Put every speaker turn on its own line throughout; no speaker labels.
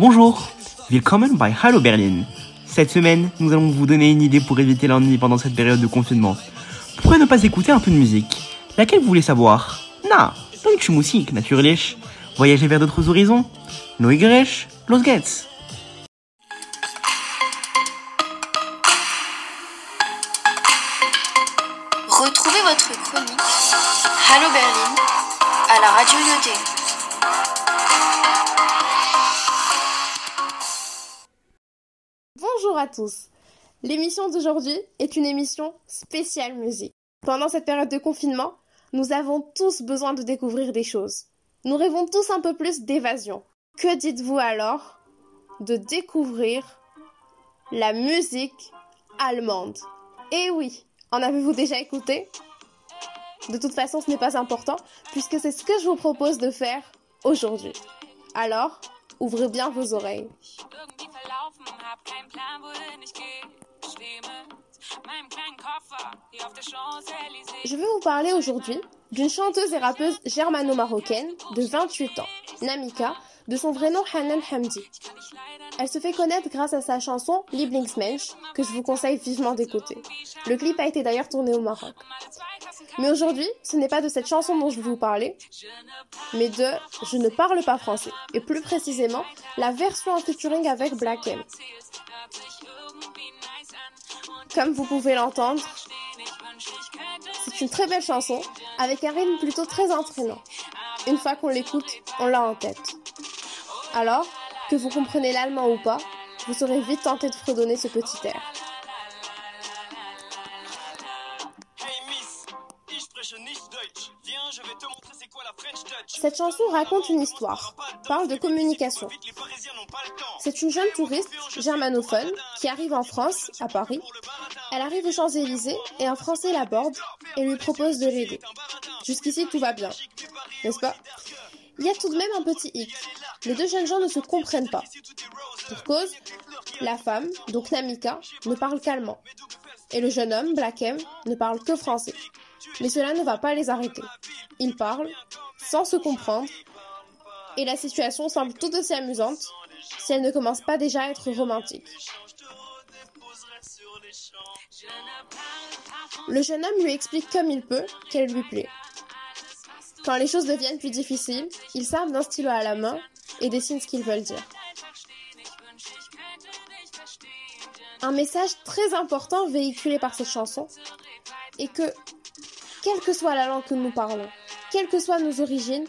Bonjour, willkommen bei Hallo Berlin. Cette semaine, nous allons vous donner une idée pour éviter l'ennui pendant cette période de confinement. Pourquoi ne pas écouter un peu de musique? Laquelle vous voulez savoir? Na, deutsche Musik natürlich. Voyager vers d'autres horizons Neugierig, los geht's
Retrouvez votre chronique Hallo Berlin à la radio Yodé.
Bonjour à tous. L'émission d'aujourd'hui est une émission spéciale musique. Pendant cette période de confinement, nous avons tous besoin de découvrir des choses. Nous rêvons tous un peu plus d'évasion. Que dites-vous alors de découvrir la musique allemande? Eh oui, en avez-vous déjà écouté? De toute façon, ce n'est pas important puisque c'est ce que je vous propose de faire aujourd'hui. Alors, ouvrez bien vos oreilles. Je vais vous parler aujourd'hui d'une chanteuse et rappeuse germano-marocaine de 28 ans, Namika, de son vrai nom Hanan Hamdi. Elle se fait connaître grâce à sa chanson Lieblingsmensch, que je vous conseille vivement d'écouter. Le clip a été d'ailleurs tourné au Maroc. Mais aujourd'hui, ce n'est pas de cette chanson dont je vais vous parler, mais de Je ne parle pas français, et plus précisément, la version en featuring avec Black M. Comme vous pouvez l'entendre, c'est une très belle chanson, avec un rythme plutôt très entraînant. Une fois qu'on l'écoute, on l'a en tête. Alors, que vous comprenez l'allemand ou pas, vous serez vite tenté de fredonner ce petit air. Cette chanson raconte une histoire, parle de communication. C'est une jeune touriste germanophone qui arrive en France, à Paris. Elle arrive aux Champs-Élysées et un Français l'aborde et lui propose de l'aider. Jusqu'ici, tout va bien, n'est-ce pas? Il y a tout de même un petit hic. Les deux jeunes gens ne se comprennent pas. Pour cause, la femme, donc Namika, ne parle qu'allemand. Et le jeune homme, Black M, ne parle que français. Mais cela ne va pas les arrêter. Ils parlent, sans se comprendre, et la situation semble tout aussi amusante si elle ne commence pas déjà à être romantique. Le jeune homme lui explique comme il peut qu'elle lui plaît. Quand les choses deviennent plus difficiles, ils servent d'un stylo à la main et dessinent ce qu'ils veulent dire. Un message très important véhiculé par cette chanson est que, quelle que soit la langue que nous parlons, quelles que soient nos origines,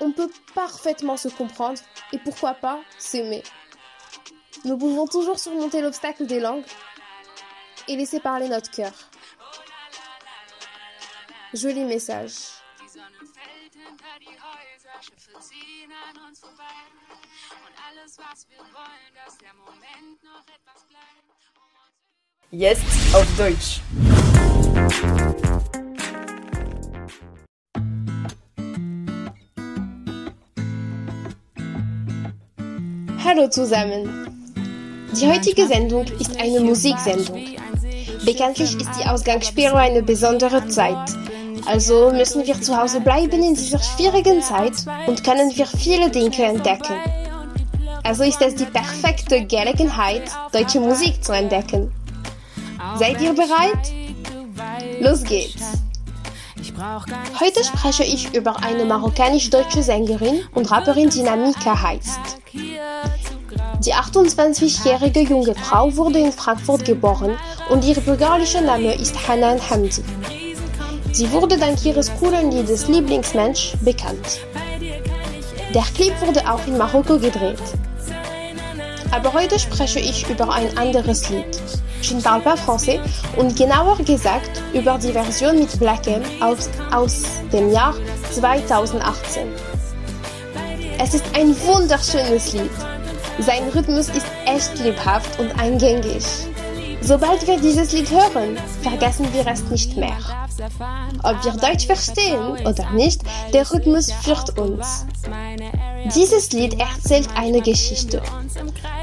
on peut parfaitement se comprendre et pourquoi pas s'aimer. Nous pouvons toujours surmonter l'obstacle des langues et laisser parler notre cœur. Joli message.
Jetzt auf Deutsch.
Hallo zusammen. Die heutige Sendung ist eine Musiksendung. Bekanntlich ist die Ausgangssperre eine besondere Zeit. Also müssen wir zu Hause bleiben in dieser schwierigen Zeit und können wir viele Dinge entdecken. Also ist es die perfekte Gelegenheit, deutsche Musik zu entdecken. Seid ihr bereit? Los geht's! Heute spreche ich über eine marokkanisch-deutsche Sängerin und Rapperin, die Namika heißt. Die 28-jährige junge Frau wurde in Frankfurt geboren und ihr bürgerlicher Name ist Hanan Hamdi. Sie wurde dank ihres coolen Liedes Lieblingsmensch bekannt. Der Clip wurde auch in Marokko gedreht. Aber heute spreche ich über ein anderes Lied. Je ne parle pas français und genauer gesagt über die Version mit Black M aus, aus dem Jahr 2018. Es ist ein wunderschönes Lied. Sein Rhythmus ist echt lebhaft und eingängig. Sobald wir dieses Lied hören, vergessen wir es nicht mehr. Ob wir Deutsch verstehen oder nicht, der Rhythmus führt uns. Dieses Lied erzählt eine Geschichte,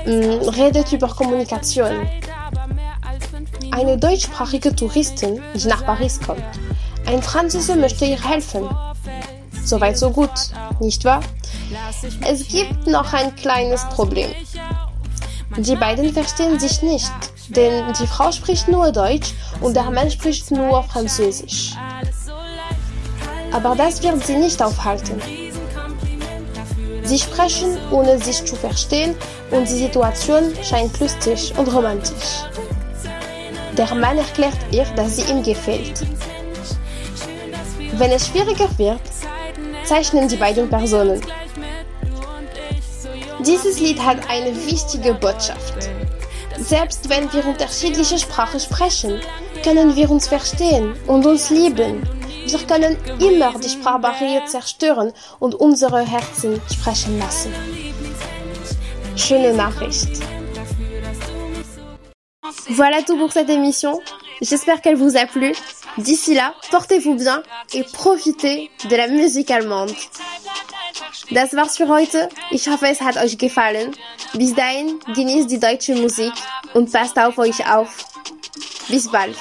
Mm, redet über Kommunikation. Eine deutschsprachige Touristin, die nach Paris kommt. Ein Franzose möchte ihr helfen. Soweit so gut, nicht wahr? Es gibt noch ein kleines Problem. Die beiden verstehen sich nicht, denn die Frau spricht nur Deutsch und der Mann spricht nur Französisch. Aber das wird sie nicht aufhalten. Sie sprechen, ohne sich zu verstehen und die Situation scheint lustig und romantisch. Der Mann erklärt ihr, dass sie ihm gefällt. Wenn es schwieriger wird, zeichnen die beiden Personen. Dieses Lied hat eine wichtige Botschaft. Selbst wenn wir unterschiedliche Sprachen sprechen, können wir uns verstehen und uns lieben. Wir können immer die Sprachbarriere zerstören und unsere Herzen sprechen lassen. Schöne Nachricht. Voilà tout pour cette émission. J'espère qu'elle vous a plu. D'ici là, portez-vous bien et profitez de la musique allemande. Das war's für heute. Ich hoffe, es hat euch gefallen. Bis dahin, genießt die deutsche Musik und passt auf euch auf. Bis bald.